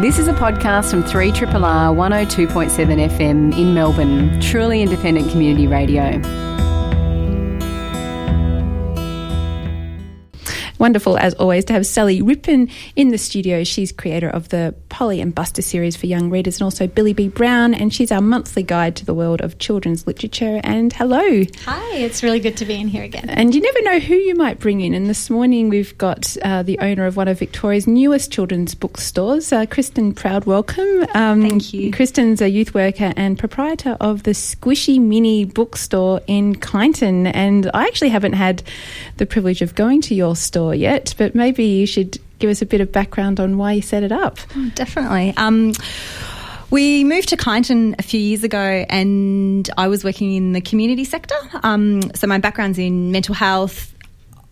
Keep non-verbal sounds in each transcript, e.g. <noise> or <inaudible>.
This is a podcast from 3RRR 102.7 FM in Melbourne, truly independent community radio. Wonderful, as always, to have Sally Rippin in the studio. She's creator of the Polly and Buster series for young readers and also Billie B. Brown, and she's our monthly guide to the world of children's literature. And hello. Hi, it's really good to be in here again. And you never know who you might bring in. And this morning we've got uh, the owner of one of Victoria's newest children's bookstores, uh, Kristen Proud. Welcome. Um, Thank you. Kristen's a youth worker and proprietor of the Squishy Mini Bookstore in Kyneton. And I actually haven't had the privilege of going to your store yet, but maybe you should give us a bit of background on why you set it up. Oh, definitely. Um, we moved to Kyneton a few years ago, and I was working in the community sector. Um, so my background's in mental health,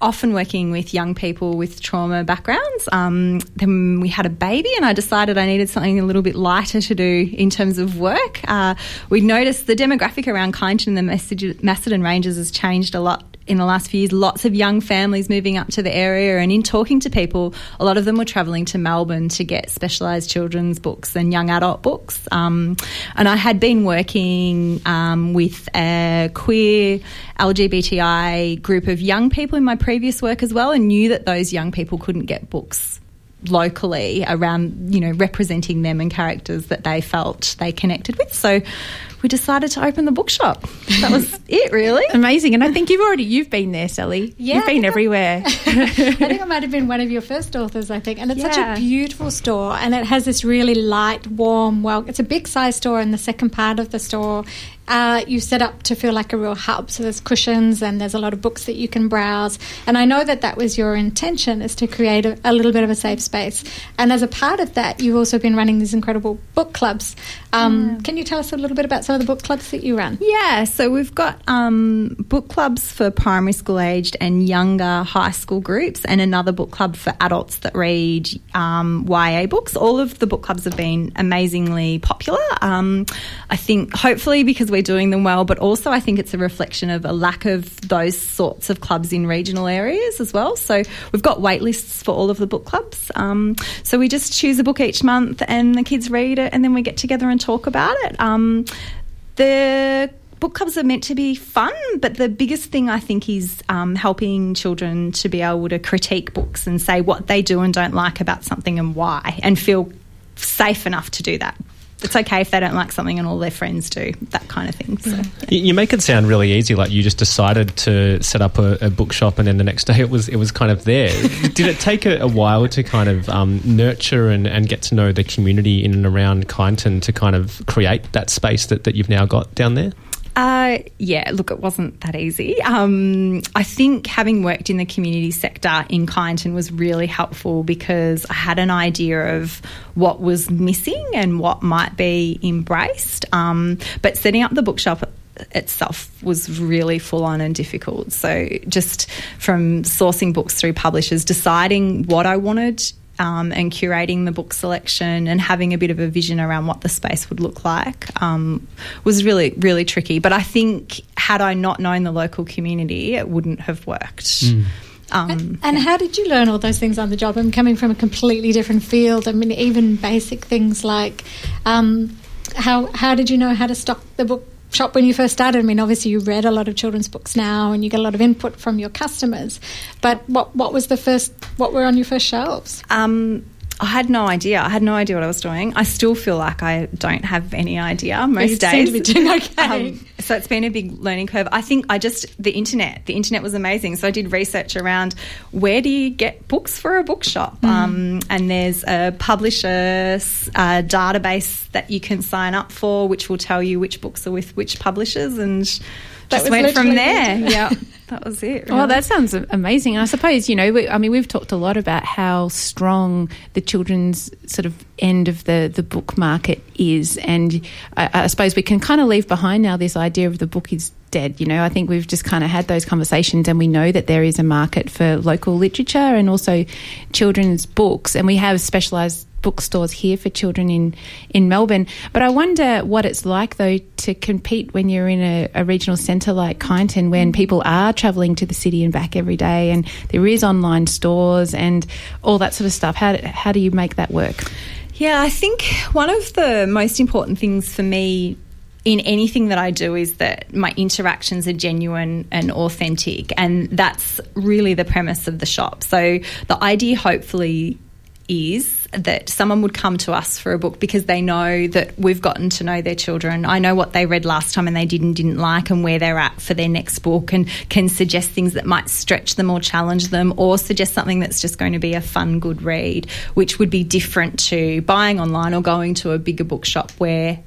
often working with young people with trauma backgrounds. Um, then we had a baby, and I decided I needed something a little bit lighter to do in terms of work. Uh, we noticed the demographic around Kyneton and the Macedon Ranges has changed a lot in the last few years, lots of young families moving up to the area. And in talking to people, a lot of them were travelling to Melbourne to get specialised children's books and young adult books. Um, and I had been working um, with a queer LGBTI group of young people in my previous work as well, and knew that those young people couldn't get books locally around, you know, representing them and characters that they felt they connected with. So we decided to open the bookshop. That was <laughs> it, really. Amazing. And I think you've already you've been there, Sally. Yeah, you've been everywhere. <laughs> <laughs> I think I might have been one of your first authors. I think, and it's yeah. such a beautiful store, and it has this really light, warm. Well, it's a big size store, and the second part of the store uh, you set up to feel like a real hub. So there's cushions and there's a lot of books that you can browse. And I know that that was your intention, is to create a, a little bit of a safe space. And as a part of that, you've also been running these incredible book clubs. Um. Can you tell us a little bit about some of the book clubs that you run? Yeah, so we've got um, book clubs for primary school aged and younger high school groups, and another book club for adults that read um, YA books. All of the book clubs have been amazingly popular. Um, I think hopefully because we're doing them well, but also I think it's a reflection of a lack of those sorts of clubs in regional areas as well. So we've got wait lists for all of the book clubs. Um, so we just choose a book each month and the kids read it and then we get together and talk about it. Um, the book clubs are meant to be fun, but the biggest thing I think is um, helping children to be able to critique books and say what they do and don't like about something and why, and feel safe enough to do that it's okay if they don't like something and all their friends do, that kind of thing. So, yeah. You make it sound really easy, like you just decided to set up a, a bookshop and then the next day it was it was kind of there. <laughs> Did it take a, a, while to kind of um, nurture and, and get to know the community in and around Kyneton to kind of create that space that, that you've now got down there? Uh, yeah, look, it wasn't that easy. Um, I think having worked in the community sector in Kyneton was really helpful because I had an idea of what was missing and what might be embraced. Um, but setting up the bookshop itself was really full on and difficult. So, just from sourcing books through publishers, deciding what I wanted um, and curating the book selection and having a bit of a vision around what the space would look like um, was really, really tricky. But I think had I not known the local community, it wouldn't have worked. Mm. Um, and, and, how did you learn all those things on the job? I'm coming from a completely different field. I mean, even basic things like um, how how did you know how to stock the book shop when you first started? I mean, obviously you read a lot of children's books now, and you get a lot of input from your customers. But what what was the first? What were on your first shelves? Um, I had no idea. I had no idea what I was doing. I still feel like I don't have any idea most you days. Seem to be doing <laughs> okay. Um, so it's been a big learning curve. I think I just the internet. The internet was amazing. So I did research around where do you get books for a bookshop, mm. um, and there's a publisher uh, database that you can sign up for, which will tell you which books are with which publishers and just went from there. yeah, <laughs> that was it. Oh, really. Well, that sounds amazing. And I suppose you know, we, I mean, we've talked a lot about how strong the children's sort of end of the the book market is, and I, I suppose we can kind of leave behind now this idea of the book is dead. You know, I think we've just kind of had those conversations, and we know that there is a market for local literature and also children's books, and we have specialised bookstores here for children in, in Melbourne. But I wonder what it's like, though, to compete when you're in a, a regional centre like Kyneton, when mm. people are travelling to the city and back every day, and there is online stores and all that sort of stuff. How, how do you make that work? Yeah, I think one of the most important things for me in anything that I do is that my interactions are genuine and authentic. And that's really the premise of the shop. So the idea, hopefully, is that someone would come to us for a book because they know that we've gotten to know their children. I know what they read last time and they did and didn't like and where they're at for their next book and can suggest things that might stretch them or challenge them or suggest something that's just going to be a fun, good read, which would be different to buying online or going to a bigger bookshop where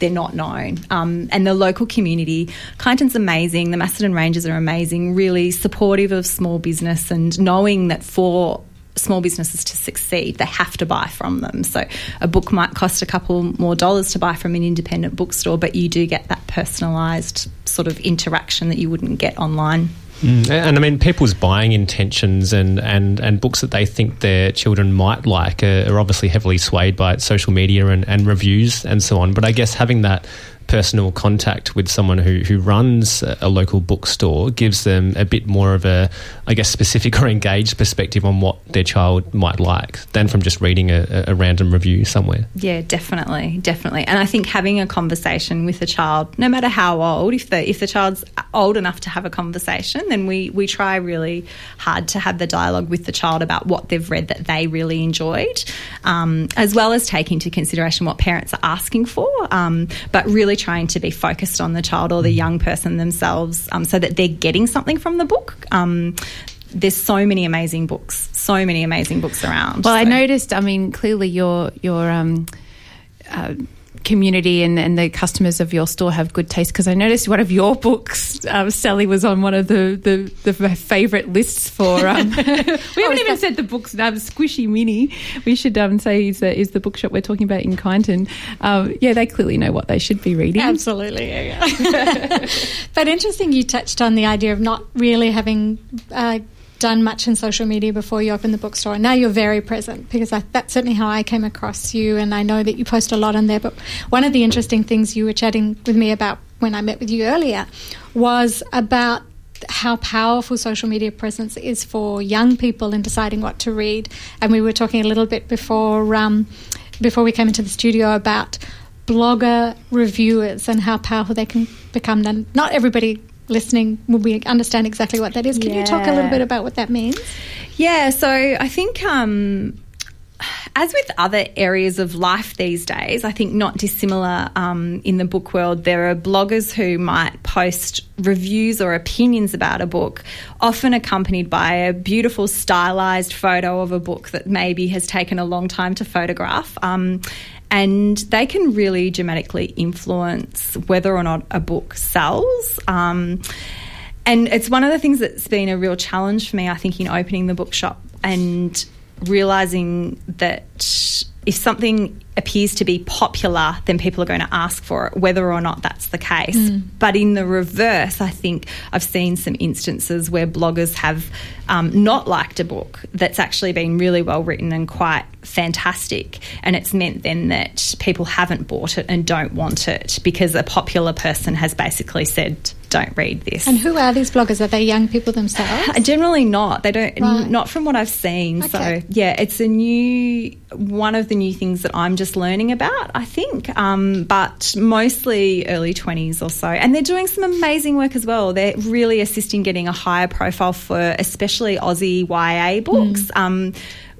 they're not known. Um, and the local community, Kyneton's amazing. The Macedon Ranges are amazing, really supportive of small business and knowing that for small businesses to succeed, they have to buy from them. So a book might cost a couple more dollars to buy from an independent bookstore, but you do get that personalised sort of interaction that you wouldn't get online. Mm, and I mean, people's buying intentions and, and, and books that they think their children might like are, are obviously heavily swayed by social media and, and reviews and so on. But I guess having that personal contact with someone who, who runs a local bookstore gives them a bit more of a, I guess, specific <laughs> or engaged perspective on what their child might like than from just reading a, a random review somewhere. Yeah, definitely, definitely. And I think having a conversation with a child, no matter how old, if the if the child's old enough to have a conversation, then we we try really hard to have the dialogue with the child about what they've read that they really enjoyed, um, as well as take into consideration what parents are asking for, um, but really trying to be focused on the child or the young person themselves um, so that they're getting something from the book. Um, there's so many amazing books, so many amazing books around. Well, so. I noticed, I mean, clearly your, your, um, uh, community and, and the customers of your store have good taste because I noticed one of your books, um, Sally, was on one of the, the, the favourite lists for. Um, <laughs> <laughs> we haven't oh, even said the book's name, Squishy Mini. We should um, say is the, is the bookshop we're talking about in Kyneton. Um, yeah, they clearly know what they should be reading. Absolutely, yeah. yeah. <laughs> but interesting you touched on the idea of not really having. Uh, done much in social media before you opened the bookstore. Now you're very present because I, that's certainly how I came across you. And I know that you post a lot on there. But one of the interesting things you were chatting with me about when I met with you earlier was about how powerful social media presence is for young people in deciding what to read. And we were talking a little bit before um, before we came into the studio about blogger reviewers and how powerful they can become. Then not everybody listening will we understand exactly what that is. Can yeah. you talk a little bit about what that means? Yeah, so I think um, as with other areas of life these days, I think not dissimilar um, in the book world, there are bloggers who might post reviews or opinions about a book, often accompanied by a beautiful stylized photo of a book that maybe has taken a long time to photograph. Um, and they can really dramatically influence whether or not a book sells. Um, and it's one of the things that's been a real challenge for me, I think, in opening the bookshop and realizing that if something appears to be popular, then people are going to ask for it, whether or not that's the case. Mm. But in the reverse, I think I've seen some instances where bloggers have um, not liked a book that's actually been really well written and quite fantastic. And it's meant then that people haven't bought it and don't want it because a popular person has basically said, don't read this. And who are these bloggers? Are they young people themselves? Generally not. They don't. Right. Not from what I've seen. Okay. So yeah, it's a new one of the new things that I'm just learning about. I think, um, but mostly early twenties or so, and they're doing some amazing work as well. They're really assisting getting a higher profile for especially Aussie YA books. Mm. Um,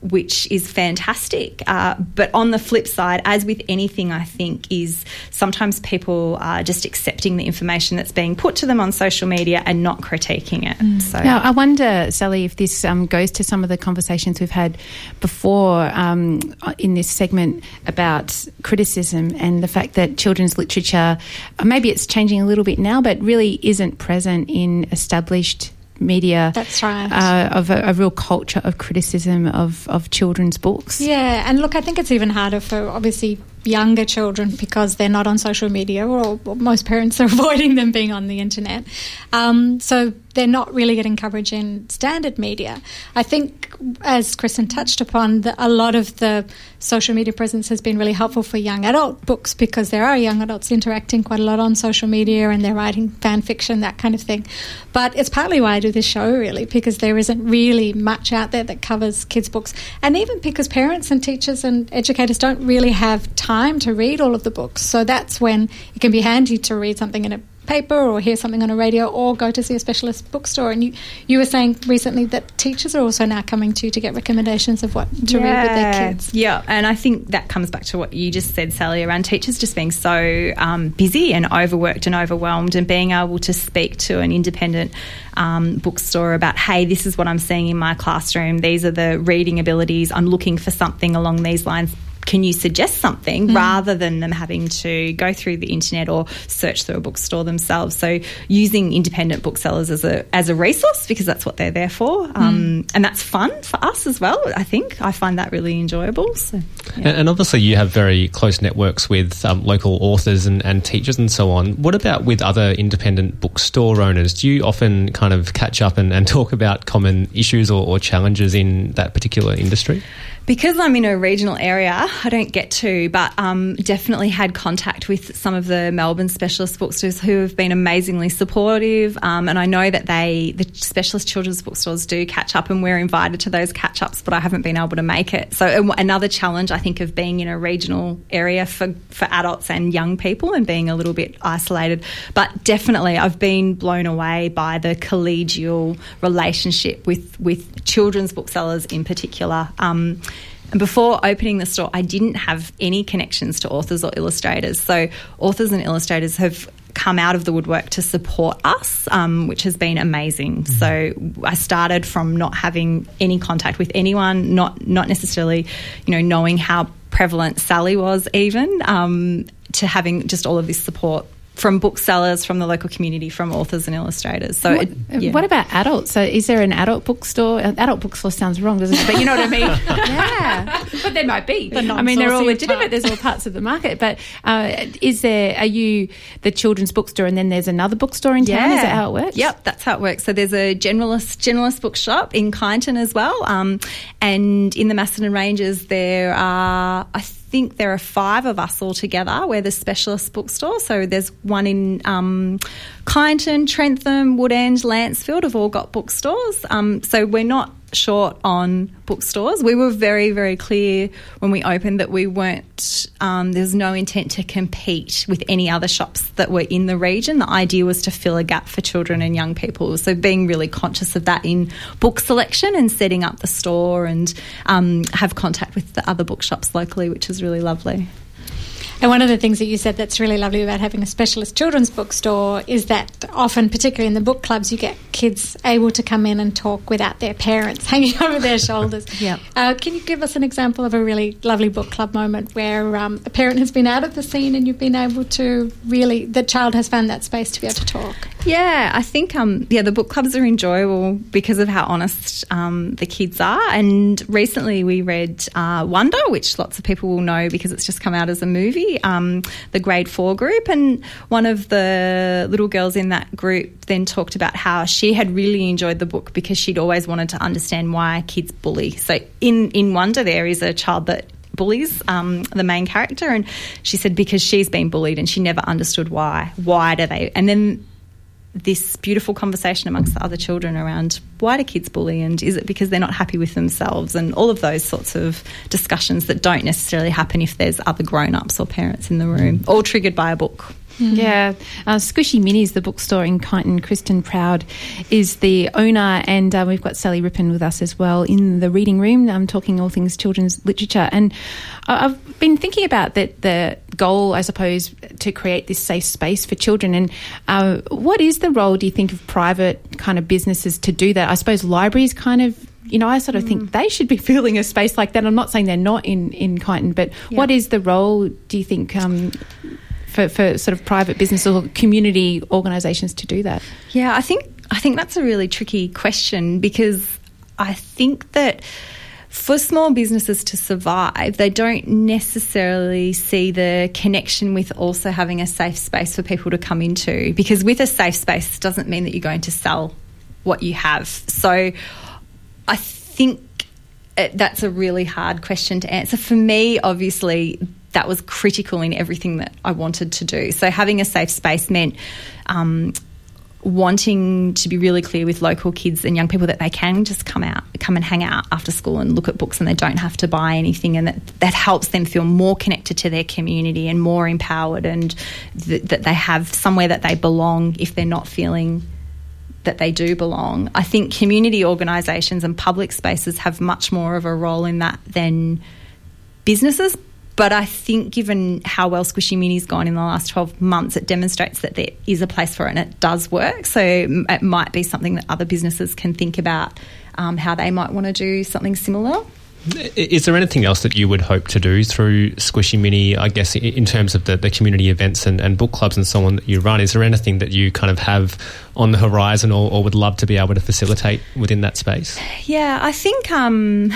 which is fantastic. Uh, but on the flip side, as with anything, I think, is sometimes people are just accepting the information that's being put to them on social media and not critiquing it. Mm. So now, I wonder, Sally, if this um, goes to some of the conversations we've had before um, in this segment about criticism and the fact that children's literature, maybe it's changing a little bit now, but really isn't present in established media. That's right. Uh, of a, a, real culture of criticism of, of children's books. Yeah, and look, I think it's even harder for obviously younger children because they're not on social media, or, or most parents are <laughs> avoiding them being on the internet. Um, so they're not really getting coverage in standard media. I think, as Kristen touched upon, the, a lot of the social media presence has been really helpful for young adult books because there are young adults interacting quite a lot on social media and they're writing fan fiction, that kind of thing. But it's partly why I do this show, really, because there isn't really much out there that covers kids' books. And even because parents and teachers and educators don't really have time to read all of the books. So that's when it can be handy to read something in a paper or hear something on a radio or go to see a specialist bookstore. And you, you were saying recently that teachers are also now coming to you to get recommendations of what to yeah. read with their kids. Yeah, and I think that comes back to what you just said, Sally, around teachers just being so um, busy and overworked and overwhelmed and being able to speak to an independent um, bookstore about, hey, this is what I'm seeing in my classroom. These are the reading abilities. I'm looking for something along these lines can you suggest something mm. rather than them having to go through the internet or search through a bookstore themselves. So using independent booksellers as a as a resource because that's what they're there for, um, mm. and that's fun for us as well. I think I find that really enjoyable. So, yeah. and, and, obviously, you have very close networks with um, local authors and, and teachers and so on. What about with other independent bookstore owners? Do you often kind of catch up and, and <laughs> talk about common issues or, or challenges in that particular industry? Because I'm in a regional area, I don't get to, but um, definitely had contact with some of the Melbourne specialist bookstores who have been amazingly supportive. Um, and I know that they, the specialist children's bookstores, do catch up, and we're invited to those catch ups, but I haven't been able to make it. So another challenge I think of being in a regional area for for adults and young people and being a little bit isolated. But definitely, I've been blown away by the collegial relationship with with children's booksellers in particular. Um, and before opening the store, I didn't have any connections to authors or illustrators. So, authors and illustrators have come out of the woodwork to support us, um, which has been amazing. Mm-hmm. So I started from not having any contact with anyone, not not necessarily, you know, knowing how prevalent Sally was even, um, to having just all of this support from booksellers, from the local community, from authors and illustrators. So, what, it, yeah. what about adults? So, is there an adult bookstore? Adult bookstore sounds wrong, doesn't it? But you know what I mean? <laughs> yeah, <laughs> but there might be. The I mean, they're all legitimate. Part. There's all parts of the market. But uh, is there? Are you the children's bookstore, and then there's another bookstore in town? Yeah. Is that how it works? Yep, that's how it works. So there's a generalist generalist bookshop in Kyneton as well, um, and in the Macedon Ranges there are. I think there are five of us all together. We're the specialist bookstore. So there's one in um, Kyneton, Trentham, Woodend, Lancefield have all got bookstores. Um, so we're not short on bookstores. We were very, very clear when we opened that we weren't, um, there's no intent to compete with any other shops that were in the region. The idea was to fill a gap for children and young people. So being really conscious of that in book selection and setting up the store and um, have contact with the other bookshops locally, which is really lovely. And one of the things that you said that's really lovely about having a specialist children's bookstore is that often, particularly in the book clubs, you get kids able to come in and talk without their parents <laughs> hanging over their <laughs> shoulders. yeah. Uh, can you give us an example of a really lovely book club moment where um, a parent has been out of the scene and you've been able to really, the child has found that space to be able to talk? Yeah, I think um, yeah, the book clubs are enjoyable because of how honest um, the kids are. And recently we read uh, Wonder, which lots of people will know because it's just come out as a movie um, the grade four group, and one of the little girls in that group then talked about how she had really enjoyed the book because she'd always wanted to understand why kids bully. So in in Wonder, there is a child that bullies um, the main character, and she said because she's been bullied and she never understood why. Why do they? And then this beautiful conversation amongst the other children around why do kids bully and is it because they're not happy with themselves and all of those sorts of discussions that don't necessarily happen if there's other grown-ups or parents in the room all triggered by a book Mm. Yeah. Uh, Squishy Minis, the bookstore in Kyneton, Kristen Proud is the owner, and uh, we've got Sally Rippin with us as well in the reading room. I'm talking all things children's literature. And I've been thinking about that the goal, I suppose, to create this safe space for children. And uh, what is the role, do you think, of private kind of businesses to do that? I suppose libraries kind of you know, I sort of mm. think they should be <laughs> filling a space like that. I'm not saying they're not in in Kyneton, but yeah. what is the role? Do you think um, for, for sort of private business or community organisations to do that? Yeah, I think I think that's a really tricky question because I think that for small businesses to survive, they don't necessarily see the connection with also having a safe space for people to come into. Because with a safe space doesn't mean that you're going to sell what you have. So I think uh, that's a really hard question to answer. For me, obviously, that was critical in everything that I wanted to do. So having a safe space meant um, wanting to be really clear with local kids and young people that they can just come out, come and hang out after school and look at books and they don't have to buy anything and that, that helps them feel more connected to their community and more empowered and th- that they have somewhere that they belong if they're not feeling that they do belong. I think community organisations and public spaces have much more of a role in that than businesses. But I think, given how well Squishy Mini's gone in the last 12 months, it demonstrates that there is a place for it and it does work. So it might be something that other businesses can think about um, how they might want to do something similar. Is there anything else that you would hope to do through Squishy Mini, I guess, in terms of the, the community events and, and, book clubs and so on that you run? Is there anything that you kind of have on the horizon or, or would love to be able to facilitate within that space? Yeah, I think. Um,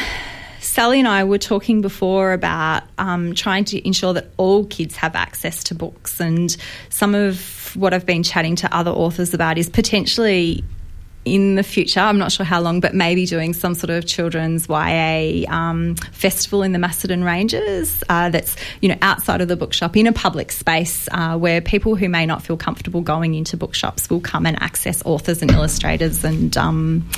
Sally and I were talking before about um, trying to ensure that all kids have access to books. And some of what I've been chatting to other authors about is potentially in the future, I'm not sure how long, but maybe doing some sort of children's YA um, festival in the Macedon Ranges uh, that's you know outside of the bookshop in a public space uh, where people who may not feel comfortable going into bookshops will come and access authors and illustrators and. Um,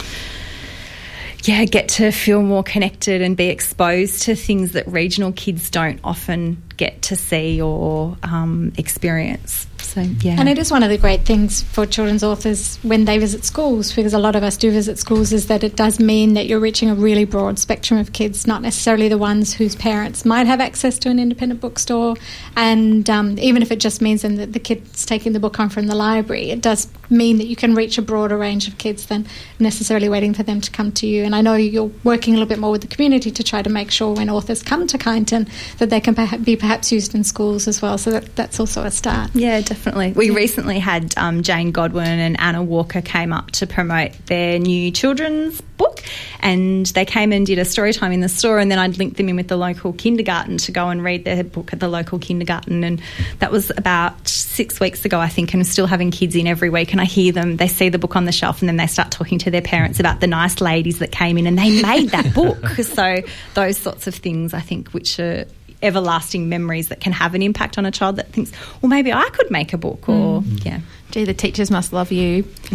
yeah, get to feel more connected and be exposed to things that regional kids don't often get to see or um, experience. So, yeah. And it is one of the great things for children's authors when they visit schools, because a lot of us do visit schools, is that it does mean that you're reaching a really broad spectrum of kids, not necessarily the ones whose parents might have access to an independent bookstore. And um, even if it just means that the kid's taking the book home from the library, it does mean that you can reach a broader range of kids than necessarily waiting for them to come to you. And I know you're working a little bit more with the community to try to make sure when authors come to Kyneton that they can be perhaps used in schools as well. So that, that's also a start. Yeah, definitely. We recently had um, Jane Godwin and Anna Walker came up to promote their new children's book, and they came and did a story time in the store, and then I'd link them in with the local kindergarten to go and read their book at the local kindergarten, and that was about six weeks ago, I think, and still having kids in every week, and I hear them, they see the book on the shelf, and then they start talking to their parents about the nice ladies that came in, and they made that book. <laughs> so those sorts of things, I think, which are everlasting memories that can have an impact on a child that thinks, well, maybe I could make a book or, mm. yeah. Gee, the teachers must love you. <laughs>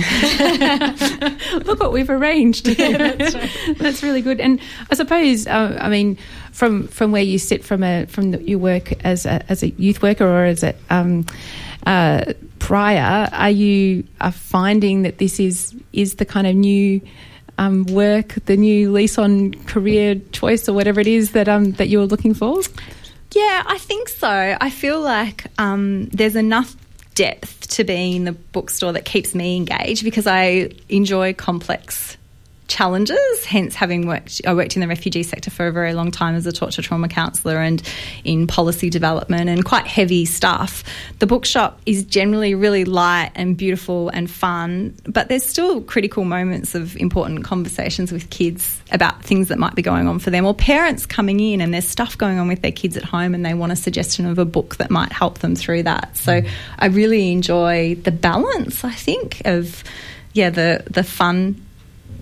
Look what we've arranged. Yeah, that's, <laughs> right. that's, really good. And I suppose, uh, I mean, from from where you sit from a from the, your work as a, as a youth worker or as a um, uh, prior, are you are finding that this is is the kind of new um, work, the new lease on career choice, or whatever it is that um, that you're looking for? Yeah, I think so. I feel like um, there's enough depth to being in the bookstore that keeps me engaged because I enjoy complex challenges. Hence, having worked, I worked in the refugee sector for a very long time as a torture trauma counsellor and in policy development and quite heavy stuff. The bookshop is generally really light and beautiful and fun, but there's still critical moments of important conversations with kids about things that might be going on for them, or parents coming in and there's stuff going on with their kids at home and they want a suggestion of a book that might help them through that. So I really enjoy the balance, I think, of yeah, the the fun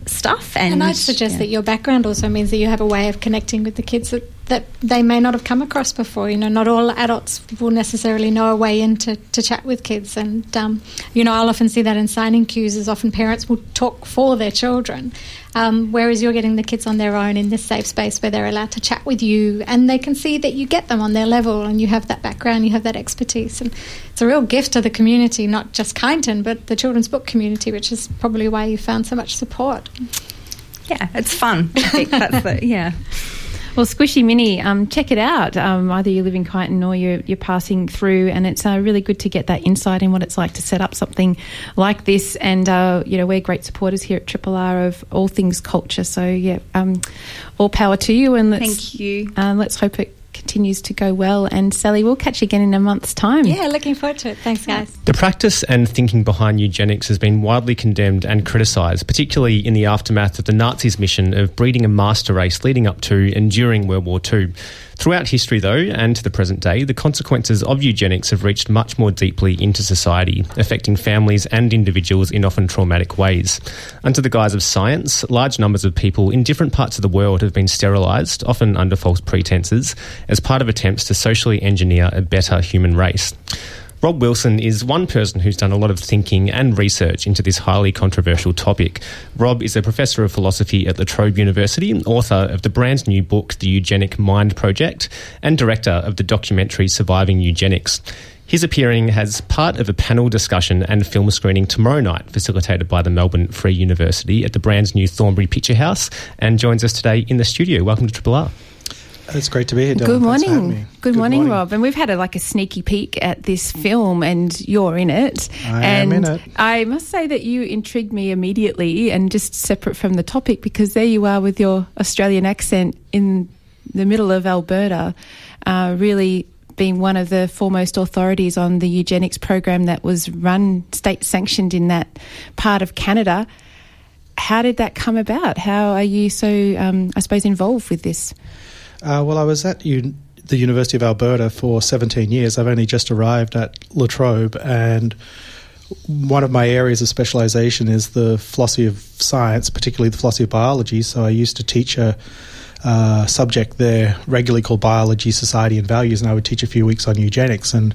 stuff. And, and I'd suggest yeah. that your background also means that you have a way of connecting with the kids that that they may not have come across before. You know, not all adults will necessarily know a way in to, to chat with kids. And, um, you know, I'll often see that in signing queues is often parents will talk for their children, um, whereas you're getting the kids on their own in this safe space where they're allowed to chat with you and they can see that you get them on their level and you have that background, you have that expertise. And it's a real gift to the community, not just Kyneton, but the children's book community, which is probably why you found so much support. Yeah, it's fun. I think that's the, yeah. Well, Squishy Mini, um, check it out. Um, either you live in Kyneton or you're, you're passing through, and it's uh, really good to get that insight in what it's like to set up something like this. And uh, you know, we're great supporters here at Triple R of all things culture. So yeah, um, all power to you, and let's, thank you. Uh, let's hope it continues to go well. And Sally, we'll catch you again in a month's time. Yeah, looking forward to it. Thanks, guys. The practice and thinking behind eugenics has been widely condemned and criticised, particularly in the aftermath of the Nazis' mission of breeding a master race leading up to and during World War II. Throughout history, though, and to the present day, the consequences of eugenics have reached much more deeply into society, affecting families and individuals in often traumatic ways. Under the guise of science, large numbers of people in different parts of the world have been sterilised, often under false pretenses, as part of attempts to socially engineer a better human race. Rob Wilson is one person who's done a lot of thinking and research into this highly controversial topic. Rob is a professor of philosophy at La Trobe University, author of the brand new book, The Eugenic Mind Project, and director of the documentary Surviving Eugenics. He's appearing as part of a panel discussion and film screening tomorrow night, facilitated by the Melbourne Free University at the brand new Thornbury Picture House, and joins us today in the studio. Welcome to Triple R. It's great to be here. Dylan. Good morning. Good, Good morning, morning, Rob. And we've had a, like a sneaky peek at this film, and you're in it. I and am in it. I must say that you intrigued me immediately, and just separate from the topic, because there you are with your Australian accent in the middle of Alberta, uh, really being one of the foremost authorities on the eugenics program that was run state sanctioned in that part of Canada. How did that come about? How are you so, um, I suppose, involved with this? Uh, well, I was at the University of Alberta for 17 years. I've only just arrived at La Trobe, and one of my areas of specialization is the philosophy of science, particularly the philosophy of biology. So I used to teach a uh, subject there regularly called Biology, Society, and Values, and I would teach a few weeks on eugenics. And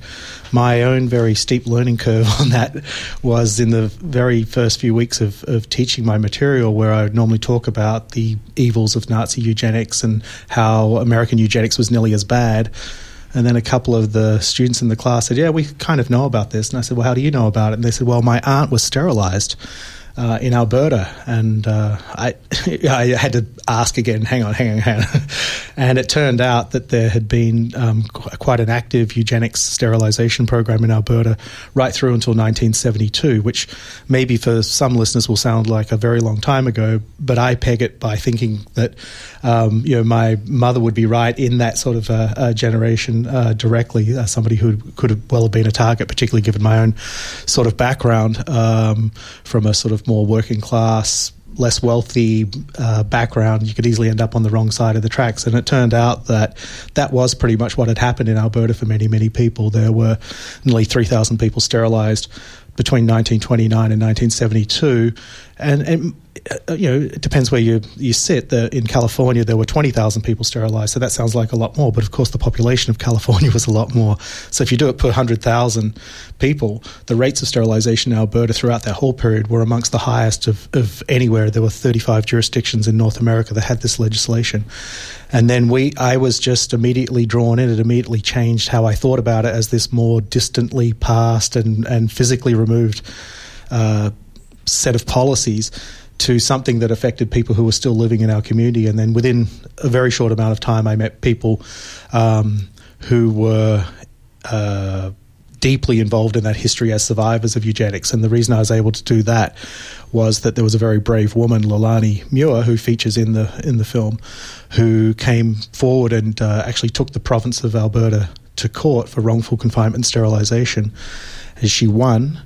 my own very steep learning curve <laughs> on that was in the very first few weeks of, of teaching my material, where I would normally talk about the evils of Nazi eugenics and how American eugenics was nearly as bad. And then a couple of the students in the class said, Yeah, we kind of know about this. And I said, Well, how do you know about it? And they said, Well, my aunt was sterilized uh, in Alberta, and uh, I <laughs> I had to ask again. Hang on, hang on, hang on. <laughs> and it turned out that there had been um, quite an active eugenics sterilisation program in Alberta right through until 1972, which maybe for some listeners will sound like a very long time ago, but I peg it by thinking that um, you know my mother would be right in that sort of uh, uh generation uh, directly, uh, somebody who could well have been a target, particularly given my own sort of background um, from a sort of more working class, less wealthy uh, background, you could easily end up on the wrong side of the tracks. And it turned out that that was pretty much what had happened in Alberta for many, many people. There were nearly 3,000 people sterilised between 1929 and 1972. And, and uh, you know, it depends where you you sit. The, in California, there were twenty thousand people sterilized, so that sounds like a lot more. But of course, the population of <laughs> California was a lot more. So if you do it per hundred thousand people, the rates of sterilization in Alberta throughout that whole period were amongst the highest of, of anywhere. There were thirty five jurisdictions in North America that had this legislation, and then we, I was just immediately drawn in. It immediately changed how I thought about it as this more distantly past and and physically removed. Uh, set of policies to something that affected people who were still living in our community. And then within a very short amount of time, I met people um, who were. Uh, deeply involved in that history as survivors of eugenics. And the reason I was able to do that was that there was a very brave woman, Leilani Muir, who features in the in the film, who came forward and uh, actually took the province of Alberta to court for wrongful confinement and sterilisation. And she won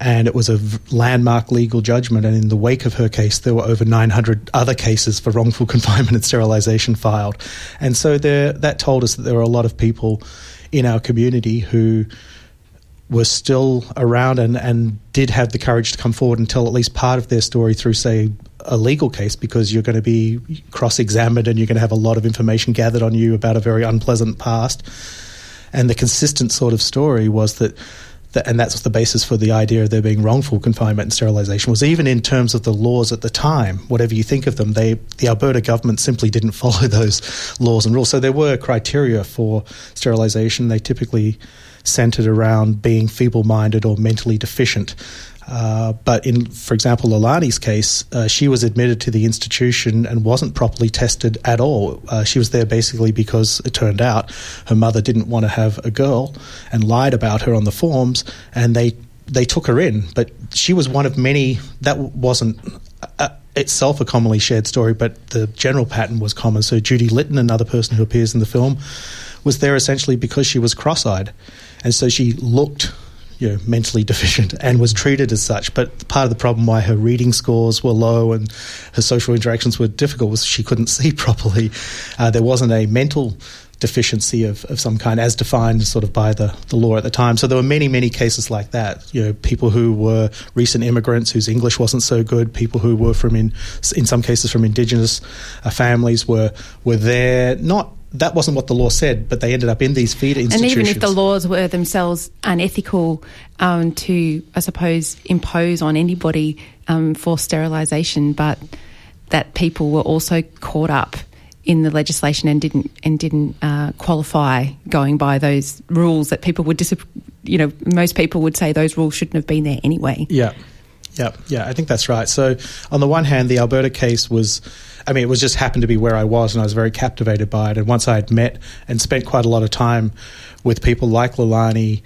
and it was a landmark legal judgment. And in the wake of her case, there were over 900 other cases for wrongful <laughs> confinement and sterilization filed. And so there, that told us that there were a lot of people in our community who were still around and, and did have the courage to come forward and tell at least part of their story through, say, a legal case because you're going to be cross examined and you're going to have a lot of information gathered on you about a very unpleasant past. And the consistent sort of story was that and that's the basis for the idea of there being wrongful confinement and sterilisation was even in terms of the laws at the time, whatever you think of them, they the Alberta government simply didn't <laughs> follow those laws and rules. So there were criteria for sterilisation. They typically centred around being feeble-minded or mentally deficient. Uh, but in, for example, Leilani's case, uh, she was admitted to the institution and wasn't properly tested at all. Uh, she was there basically because it turned out her mother didn't want to have a girl and lied about her on the forms, and they they took her in. But she was one of many. That wasn't. Uh, itself a commonly shared story, but the general pattern was common. So Judy Litton, another person who appears in the film, was there essentially because she was cross-eyed, and so she looked you know, mentally deficient and was treated as such. But part of the problem why her reading scores were low and her social interactions were difficult was she couldn't <laughs> see properly. Uh, there wasn't a mental deficiency of, of some kind, as defined sort of by the, the law at the time. So there were many, many cases like that. You know, people who were recent immigrants whose English wasn't so good, people who were from in in some cases from indigenous uh, families were were there not that wasn't what the law said, but they ended up in these feeder institutions. And even if the laws were themselves unethical um, to, I suppose, impose on anybody um, for sterilisation, but that people were also caught up in the legislation and didn't and didn't uh, qualify going by those rules that people would dis- you know most people would say those rules shouldn't have been there anyway. Yeah. Yeah, yeah, I think that's right. So, on the one hand, the Alberta case was, I mean, it was just happened to be where I was, and I was very captivated by it. And once I had met and spent quite a lot of time with people like Leilani,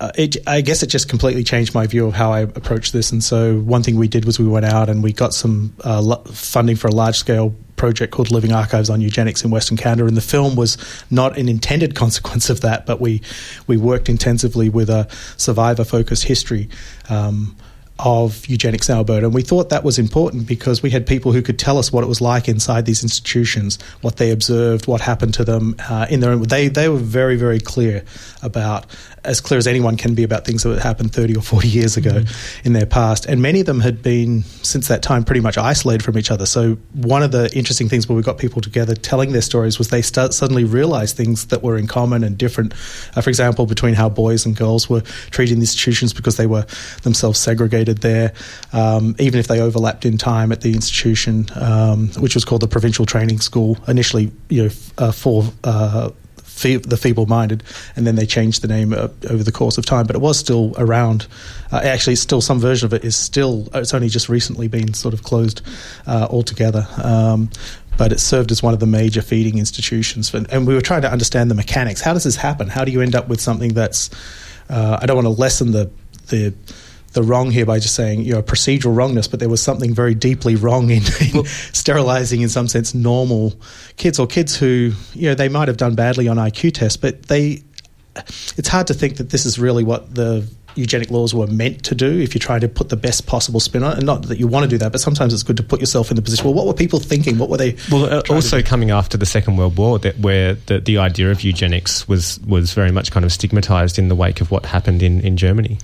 uh, it, I guess it just completely changed my view of how I approached this. And so, one thing we did was we went out and we got some uh, funding for a large scale project called Living Archives on Eugenics in Western Canada. And the film was not an intended <laughs> consequence of that, but we, we worked intensively with a survivor focused history. Um, of eugenics in Alberta. And we thought that was important because we had people who could tell us what it was like inside these institutions, what they observed, what happened to them uh, in their own. They, they were very, very clear about, as clear as anyone can be about things that happened 30 or 40 years ago mm-hmm. in their past. And many of them had been, since that time, pretty much isolated from each other. So one of the interesting things where we got people together telling their stories was they start, suddenly realized things that were in common and different. Uh, for example, between how boys and girls were treated in the institutions because they were themselves segregated there, um, even if they overlapped in time at the institution, um, which was called the Provincial Training School, initially, you know, uh, for uh, the feeble-minded, and then they changed the name uh, over the course of time. But it was still around. Uh, actually, still some version of it is still. It's only just recently been sort of closed uh, altogether. Um, but it served as one of the major feeding institutions. For, and we were trying to understand the mechanics. How does this happen? How do you end up with something that's? Uh, I don't want to lessen the the the wrong here by just saying you know procedural wrongness, but there was something very deeply wrong in, in well, sterilizing, in some sense, normal kids or kids who you know they might have done badly on IQ tests, but they. It's hard to think that this is really what the eugenic laws were meant to do if you're trying to put the best possible spin on it. And not that you want to do that, but sometimes it's good to put yourself in the position. Well, what were people thinking? What were they? Well, uh, also coming after the Second World War, that where the, the idea of eugenics was was very much kind of stigmatized in the wake of what happened in, in Germany.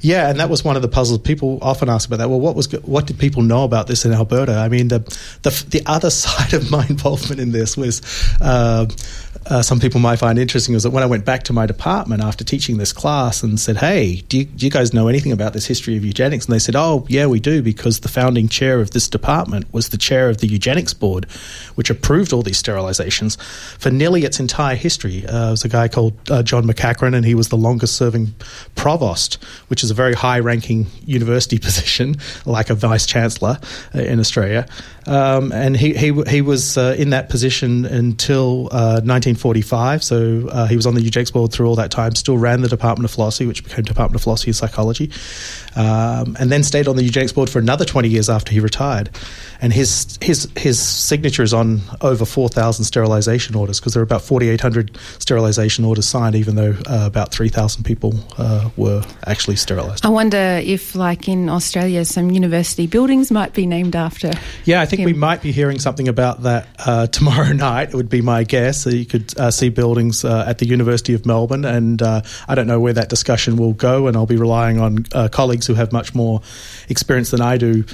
Yeah, and that was one of the puzzles. People often ask about that. Well, what was what did people know about this in Alberta? I mean, the the, the other <laughs> side of my involvement in this was. Uh, uh, some people might find interesting was that when I went back to my department after teaching this class and said, "Hey, do you, do you, guys know anything about this history of eugenics?" and they said, "Oh, yeah, we do because the founding chair of this department was the chair of the eugenics board, which approved all these sterilizations for nearly its entire history." Uh, it was a guy called uh, John MacEachran, and he was the longest-serving provost, which is a very high-ranking university <laughs> position, like a vice chancellor uh, in Australia. Um, and he he he was uh, in that position until 1945. Uh, so uh, he was on the eugenics board through all that time. Still ran the Department of Philosophy, which became Department of Philosophy and Psychology, um, and then stayed on the eugenics board for another 20 years after he retired. And his his his signature is on over 4,000 sterilization orders because there are about 4,800 sterilization orders signed, even though uh, about 3,000 people uh, were actually sterilized. I wonder if, like in Australia, some university buildings might be named after. Yeah, I think him. we might be hearing something about that uh, <laughs> tomorrow night. It would be my guess. So you could uh, see buildings uh, at the University of Melbourne, and uh, I don't know where that discussion will go. And I'll be relying on uh, colleagues who have much more experience than I do.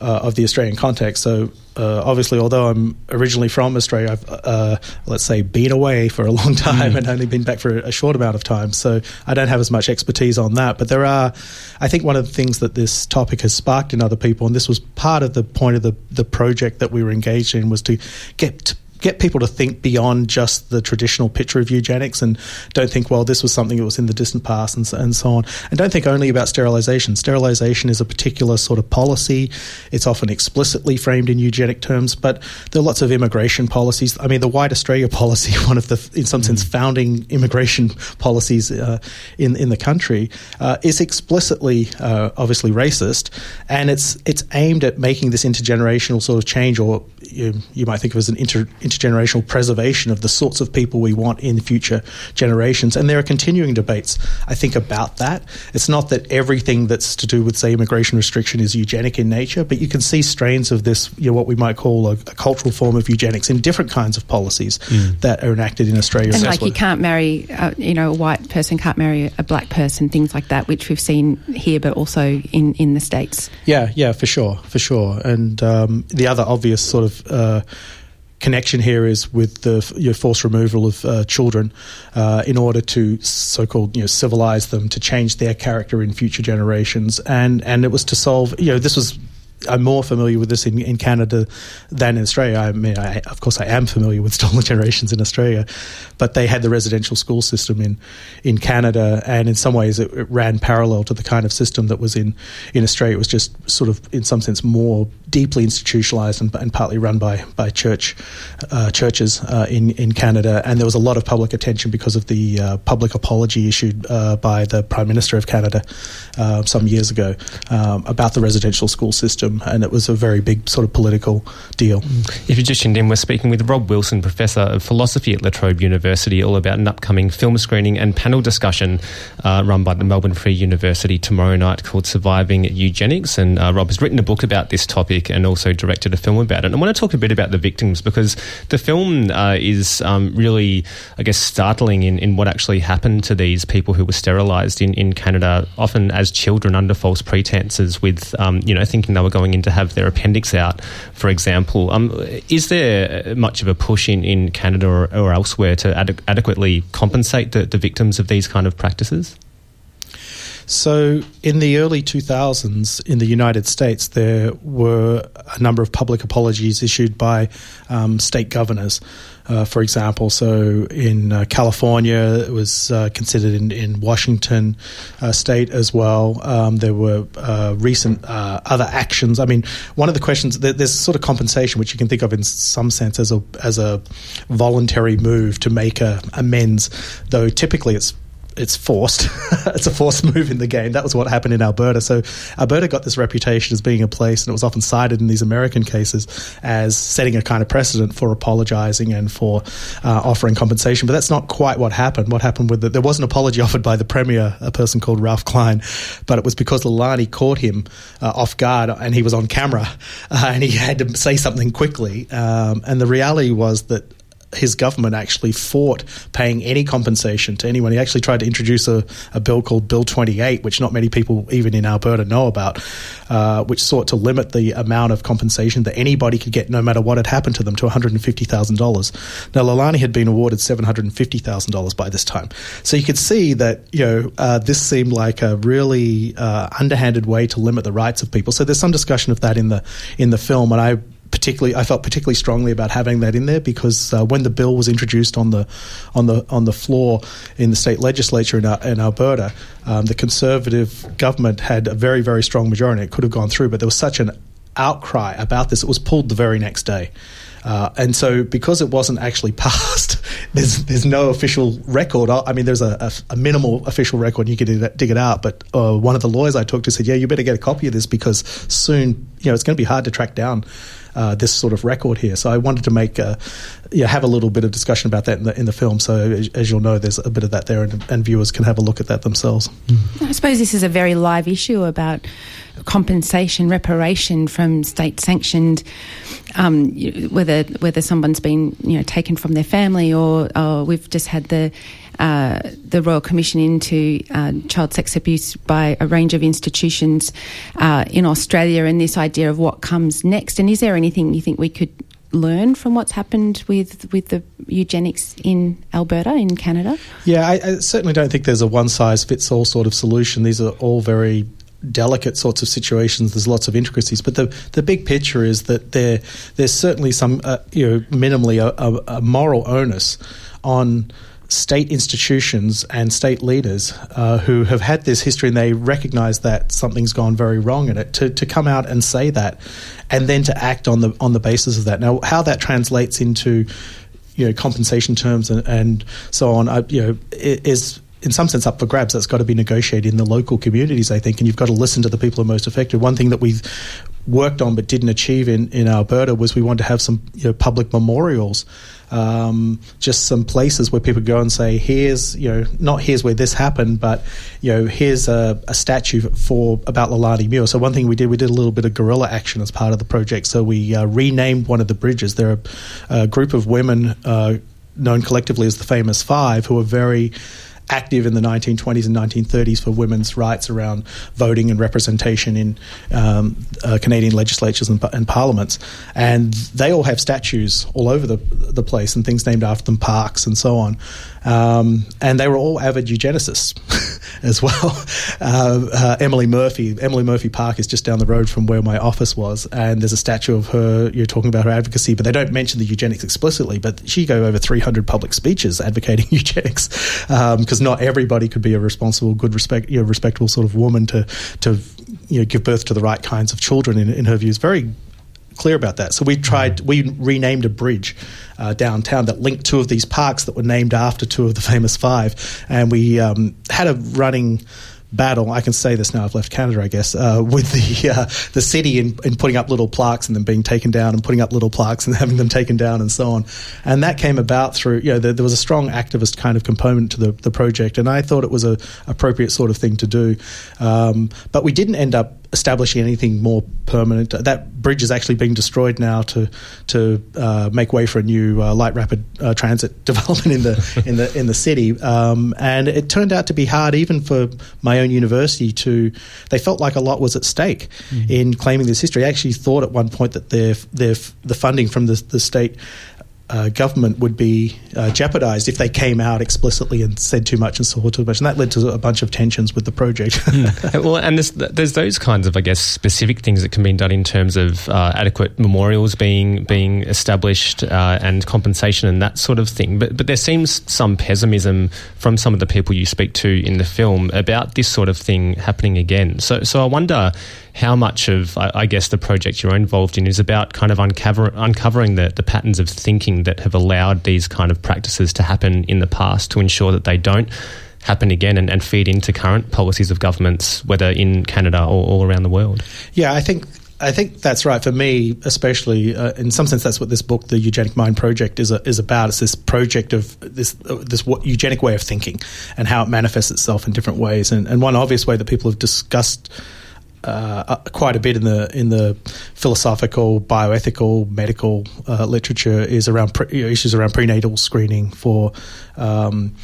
Uh, of the Australian context. So, uh, obviously, although I'm originally from Australia, I've, uh, let's say, been away for a long <laughs> time mm. and only been back for a short amount of time. So, I don't have as much expertise on that. But there are, I think, one of the things that this topic has sparked in other people, and this was part of the point of the, the project that we were engaged in, was to get get people to think beyond just the traditional picture of eugenics and don't think, well, this was something that was in the distant past and, and so on. And don't think only about sterilization. Sterilization is a particular sort of policy. It's often explicitly framed in eugenic terms, but there are lots of immigration policies. I mean, the White Australia <laughs> policy, one of the, in some sense, mm. founding immigration policies uh, in in the country, uh, is explicitly, uh, obviously, racist, and it's it's aimed at making this intergenerational sort of change or you, you might think of as an inter, intergenerational preservation of the sorts of people we want in future generations. And there are continuing debates, I think, about that. It's not that everything that's to do with, say, immigration restriction is eugenic in nature, but you can see strains of this, you know, what we might call a, a cultural form of eugenics in different kinds of policies mm. that are enacted in Australia. And like you can't marry, uh, you know, a white person can't marry a black person, things like that, which we've seen here, but also in, in the States. Yeah, yeah, for sure, for sure. And um, the other obvious sort of uh, connection here is with the you know, forced removal of uh, children uh, in order to so-called you know civilize them to change their character in future generations and and it was to solve you know this was I'm more familiar with this in, in Canada than in Australia. I mean, I, of course, I am familiar with <laughs> stolen generations in Australia, but they had the residential school system in in Canada, and in some ways, it, it, ran parallel to the kind of system that was in in Australia. It was just sort of, in some sense, more deeply institutionalized and, and partly run by by church uh, churches uh, in in Canada. And there was a lot of public attention because of the uh, public apology issued uh, by the Prime Minister of Canada uh, some years ago um, about the residential school system and it was a very big sort of political deal. If you just tuned in, we're speaking with Rob Wilson, Professor of Philosophy at La Trobe University, all about an upcoming film screening and panel discussion uh, run by the Melbourne Free University tomorrow night called Surviving Eugenics. And Rob has written a book about this topic and also directed a film about it. And I want to talk a bit about the victims because the film uh, is um, really, I guess, startling in, in what actually happened to these people who were sterilised in, in Canada, often as children under false pretenses, with, um, you know, thinking they were going going in to have their appendix out, for example. Um, is there much of a push in, in Canada or, or elsewhere to ad- adequately compensate the, the victims of these kind of practices? So, in the early 2000s in the United States, there were a number of public apologies issued by um, state governors. Uh, for example, so in uh, California, it was uh, considered in, in Washington uh, state as well. Um, there were uh, recent uh, other actions. I mean, one of the questions there's sort of compensation, which you can think of in some sense as a as a voluntary move to make a amends, though typically it's it's forced. <laughs> it's a forced move in the game. That was what happened in Alberta. So Alberta got this reputation as being a place, and it was often cited in these American cases as setting a kind of precedent for apologising and for uh, offering compensation. But that's not quite what happened. What happened with it? There was an apology <laughs> offered by the premier, a person called Ralph Klein, but it was because Leilani caught him uh, off guard, and he was on camera, <laughs> uh, and he had to say something quickly. Um, and the reality was that his government actually fought paying any compensation to anyone. He actually tried to introduce a, a bill called Bill 28, which not many people, even in Alberta, know about, uh, which sought to limit the amount of compensation that anybody could get, no matter what had happened to them, to $150,000. Now, Leilani had been awarded $750,000 by this time. So you could see that, you know, uh, this seemed like a really uh, underhanded way to limit the rights of people. So there's some discussion of that in the in the film, and I particularly I felt particularly strongly about having that in there because uh, when the bill was introduced on the on the on the floor in the state legislature in, in Alberta, um, the Conservative government had a very very strong majority. It could have gone through, but there was such an outcry about this; it was pulled the very next day. Uh, and so, because it wasn't actually <laughs> passed, there's there's no official record. I mean, there's a, a, a minimal official record. You could dig it out. But uh, one of the lawyers I talked to said, "Yeah, you better get a copy of this because soon, you know, it's going to be hard to track down uh, this sort of record here. So I wanted to make a, yeah, have a little bit of discussion about that in the in the film. So as, you'll know, there's a bit of that there, and, and, viewers can have a look at that themselves. I suppose this is a very live issue about compensation, reparation from state sanctioned, um, whether whether someone's been you know taken from their family or, or we've just had the uh, the Royal Commission into uh, child sex abuse by a range of institutions uh, in Australia and this idea of what comes next. And is there anything you think we could learn from what's happened with with the eugenics in Alberta in Canada? Yeah, I, I certainly don't think there's a one size fits all sort of solution. These are all very delicate sorts of situations. There's lots of intricacies, but the the big picture is that there there's certainly some uh, you know minimally a, a, a moral onus on state institutions and state leaders uh, who have had this history and they recognize that something's gone very wrong in it to, to come out and say that and then to act on the on the basis of that. Now, how that translates into you know compensation terms and, and so on, uh, you know, is in some sense up for grabs. That's got to be negotiated in the local communities, I think, and you've got to listen to the people who are most affected. One thing that we worked on but didn't achieve in, in Alberta was we wanted to have some you know, public memorials, um, just some places where people go and say, here's, you know, not here's where this happened, but, you know, here's a, a statue for about Leilani Muir. So one thing we did, we did a little bit of guerrilla action as part of the project. So we uh, renamed one of the bridges. There are a group of women uh, known collectively as the Famous Five who are very active in the 1920s and 1930s for women's rights around voting and representation in um, uh, Canadian legislatures and, and, parliaments. And they all have statues all over the, the place and things named after them, parks and so on. Um, and they were all avid eugenicists <laughs> as well. <laughs> Uh, uh, Emily Murphy, Emily Murphy Park is just down the road from where my office was, and there's a statue of her. You're talking about her advocacy, but they don't mention the eugenics explicitly. But she gave over 300 public speeches advocating <laughs> eugenics because um, not everybody could be a responsible, good, respect, you know, respectable sort of woman to to you know give birth to the right kinds of children. In, in her views, very clear about that. So we tried, we renamed a bridge uh, downtown that linked two of these parks that were named after two of the <laughs> famous five, and we um, had a running battle. I can say this now. I've left Canada, I guess, uh, <laughs> with the uh, the city in, in, putting up little plaques and then being taken down, and putting up little plaques and <laughs> having them taken down, and so on. And that came about through you know there, there was a strong activist kind of component to the, the project, and I thought it was a appropriate sort of thing to do. Um, but we didn't end up establishing anything more permanent. That bridge is actually being destroyed now to to uh, make way for a new uh, light rapid uh, transit <laughs> development in the in the in the city. Um, and it turned out to be hard, even for my own university. To they felt like a lot was at stake mm-hmm. in claiming this history. I actually thought at one point that their their the funding from the the state uh, government would be uh, jeopardized if they came out explicitly and said too much and saw too much. And that led to a bunch of tensions with the project. mm. <laughs> Well, and there's, there's, those kinds of, I guess, specific things that can be done in terms of uh, adequate memorials being being established uh, and compensation and that sort of thing. But, but there seems some pessimism from some of the people you speak to in the film about this sort of thing happening again. So, so I wonder how much of, I, I, guess, the project you're involved in is about kind of uncover, uncovering the, the patterns of thinking that have allowed these kind of practices to happen in the past to ensure that they don't happen again and, and feed into current policies of governments, whether in Canada or all around the world. Yeah, I think I think that's right for me, especially uh, in some sense. That's what this book, the Eugenic Mind Project, is a, is about. It's this project of this uh, this eugenic way of thinking and how it manifests itself in different ways. And, and one obvious way that people have discussed uh, uh, quite a bit in the in the philosophical, bioethical, medical uh, literature is around pre- you know, issues around prenatal screening for um,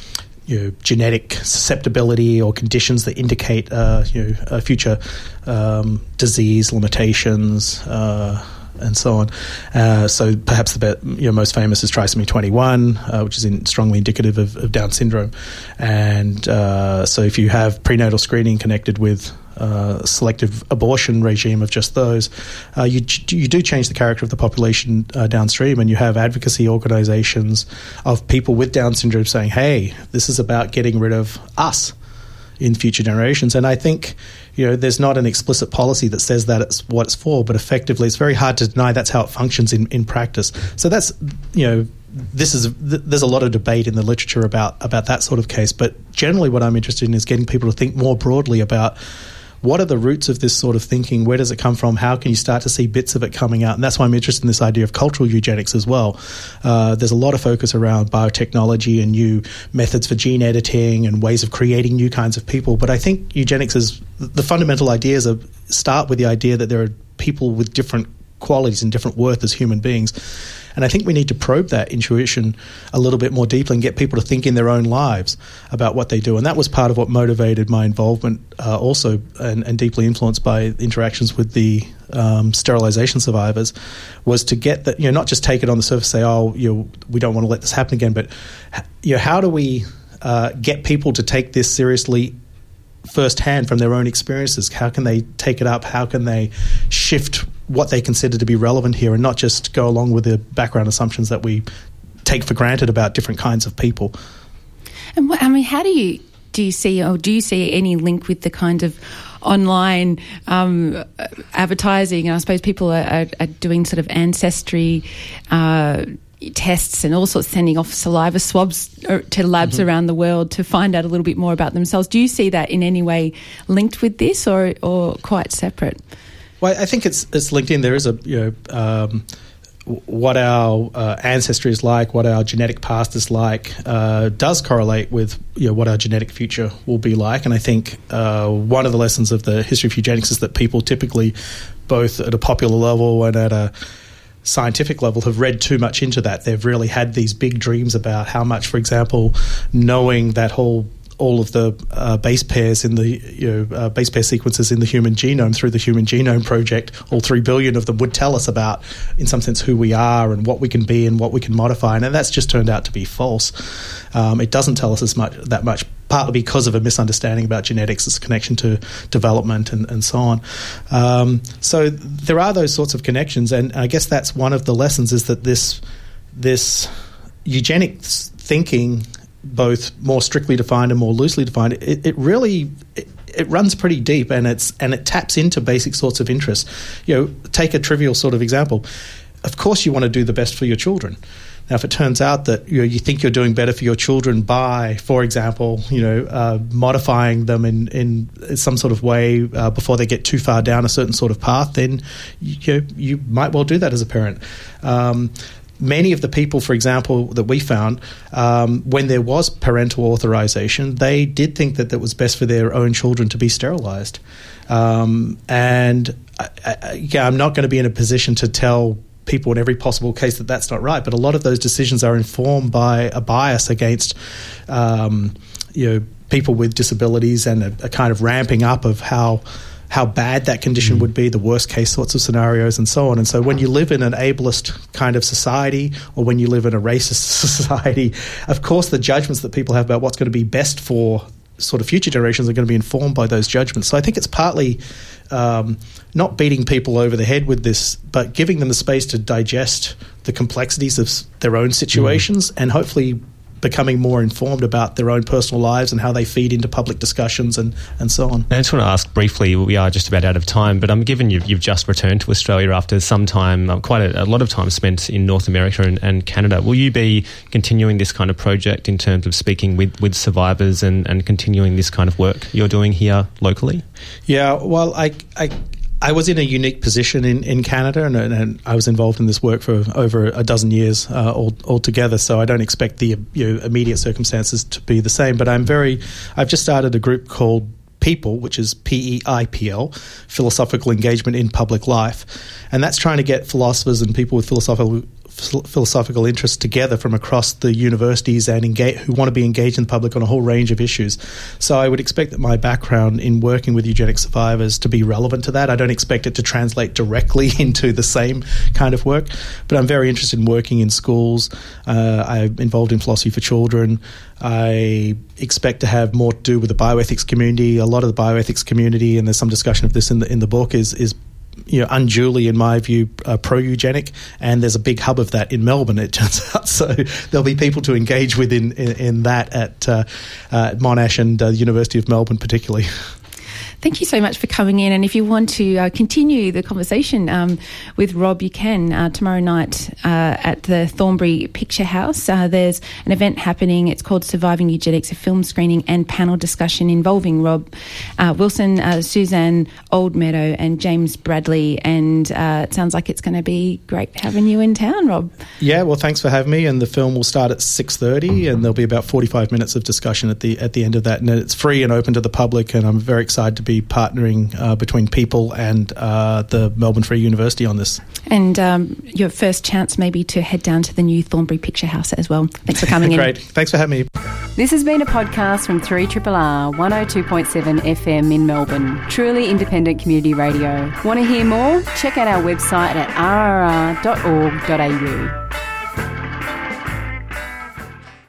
you know, genetic susceptibility or conditions that indicate uh, you know, future um, disease limitations. Uh, and so on. Uh, so perhaps the you know, most famous is trisomy 21, uh, which is in, strongly indicative of, of, Down syndrome. And uh, so if you have prenatal screening connected with uh, selective abortion regime of just those, uh, you you do change the character of the population uh, downstream, and you have advocacy organisations of people with Down syndrome saying, "Hey, this is about getting rid of us." in future generations. And I think, you know, there's not an explicit policy that says that it's what it's for, but effectively, it's very hard to deny that's how it functions in, in practice. So that's, you know, this is there's a lot of debate in the literature about about that sort of case, but generally, what I'm interested in is getting people to think more broadly about what are the roots of this sort of thinking? Where does it come from? How can you start to see bits of it coming out? And that's why I'm interested in this idea of cultural eugenics as well. Uh, there's a lot of focus around biotechnology and new methods for gene editing and ways of creating new kinds of people. But I think eugenics is the fundamental ideas of start with the idea that there are people with different qualities and different worth as human beings. And I think we need to probe that intuition a little bit more deeply and get people to think in their own lives about what they do. And that was part of what motivated my involvement, uh, also, and, and, deeply influenced by interactions with the um, sterilization survivors, was to get that, you know, not just take it on the surface, say, oh, you know, we don't want to let this happen again, but, you know, how do we uh, get people to take this seriously firsthand from their own experiences. How can they take it up? How can they shift what they consider to be relevant here and not just go along with the background assumptions that we take for granted about different kinds of people? And I mean, how do you do you see or do you see any link with the kind of online um, advertising? And I suppose people are, are, are doing sort of ancestry. Uh, tests and all sorts, sending off saliva swabs uh, to labs mm-hmm. around the world to find out a little bit more about themselves. Do you see that in any way linked with this, or or quite separate? Well, I think it's it's linked in. There is a you know. Um, what our uh, ancestry is like, what our genetic past is like, uh, does correlate with you know, what our genetic future will be like. And I think uh, one of the lessons of the history of eugenics is that people typically, both at a popular level and at a scientific level have read too much into that. They've really had these big dreams about how much, for example, knowing that whole all of the uh, base pairs in the you know uh, base pair sequences in the human genome through the Human Genome Project, all three billion of them would tell us about, in some sense, who we are and what we can be and what we can modify, and that's just turned out to be false. Um, it doesn't tell us as much that much partly because of a misunderstanding about genetics, its connection to development and, and so on. Um, so there are those sorts of connections, and I guess that's one of the lessons is that this this eugenics thinking, both more strictly defined and more loosely defined, it, it really it, it runs pretty deep and it's and it taps into basic sorts of interests. You know, take a trivial sort of example. Of course, you want to do the best for your children. Now, if it turns out that you, know, you think you're doing better for your children by, for example, you know, uh, modifying them in, in some sort of way uh, before they get too far down a certain sort of path, then you, you might well do that as a parent. Um, many of the people, for example, that we found, um, when there was parental authorization, they did think that it was best for their own children to be sterilized. Um, and I, I, yeah, I'm not going to be in a position to tell people in every possible case that that's not right. But a lot of those decisions are informed by a bias against, um, you know, people with disabilities and a, a, kind of ramping up of how how bad that condition mm. would be, the worst case sorts of scenarios, and so on. And so, when you live in an ableist kind of society, or when you live in a racist <laughs> society, of course, the judgments that people have about what's going to be best for sort of future generations are going to be informed by those judgments. So I think it's partly um, not beating people over the head with this, but giving them the space to digest the complexities of their own situations mm. and hopefully becoming more informed about their own personal lives and how they feed into public discussions and, and so on. I just want to ask briefly, we are just about out of time, but I'm given you've, you've just returned to Australia after some time, uh, quite a, a, lot of time spent in North America and, and, Canada. Will you be continuing this kind of project in terms of speaking with, with survivors and, and continuing this kind of work you're doing here locally? Yeah, well, I, I I was in a unique position in, in Canada, and, and, I was involved in this work for over a dozen years uh, all, altogether. So I don't expect the you know, immediate circumstances to be the same. But I'm very. I've just started a group called People, which is P E I P L, Philosophical Engagement in Public Life, and that's trying to get philosophers and people with philosophical philosophical interests together from across the universities and engage, who want to be engaged in the public on a whole range of issues. So I would expect that my background in working with eugenic survivors to be relevant to that. I don't expect it to translate directly <laughs> into the same kind of work, but I'm very interested in working in schools. Uh, I'm involved in philosophy for children. I expect to have more to do with the bioethics community. A lot of the bioethics community, and there's some discussion of this in the in the book, is is you know, unduly, in my view, uh, pro eugenic, and there's a big hub of that in Melbourne. It turns <laughs> out, so there'll be people to engage with in in, in that at, uh, uh, Monash and uh, the University of Melbourne, particularly. <laughs> Thank you so much for coming in. And if you want to uh, continue the conversation um, with Rob, you can uh, tomorrow night uh, at the Thornbury Picture House. Uh, there's an event happening. It's called Surviving Eugenics, a film screening and panel discussion involving Rob uh, Wilson, uh, Suzanne Oldmeadow, and James Bradley. And it sounds like it's going to be great having you in town, Rob. Yeah, well, thanks for having me. And the film will start at six thirty, and there'll be about forty-five minutes of discussion at the at the end of that. And it's free and open to the public. And I'm very excited to be partnering uh, between people and uh, the Melbourne Free University on this. And um, your first chance maybe to head down to the new Thornbury Picture House as well. Thanks for coming Great. <laughs> in. Great. Thanks for having me. This has been a podcast from 3 R 102.7 FM in Melbourne. Truly independent community radio. Want to hear more? Check out our website at rrr.org.au.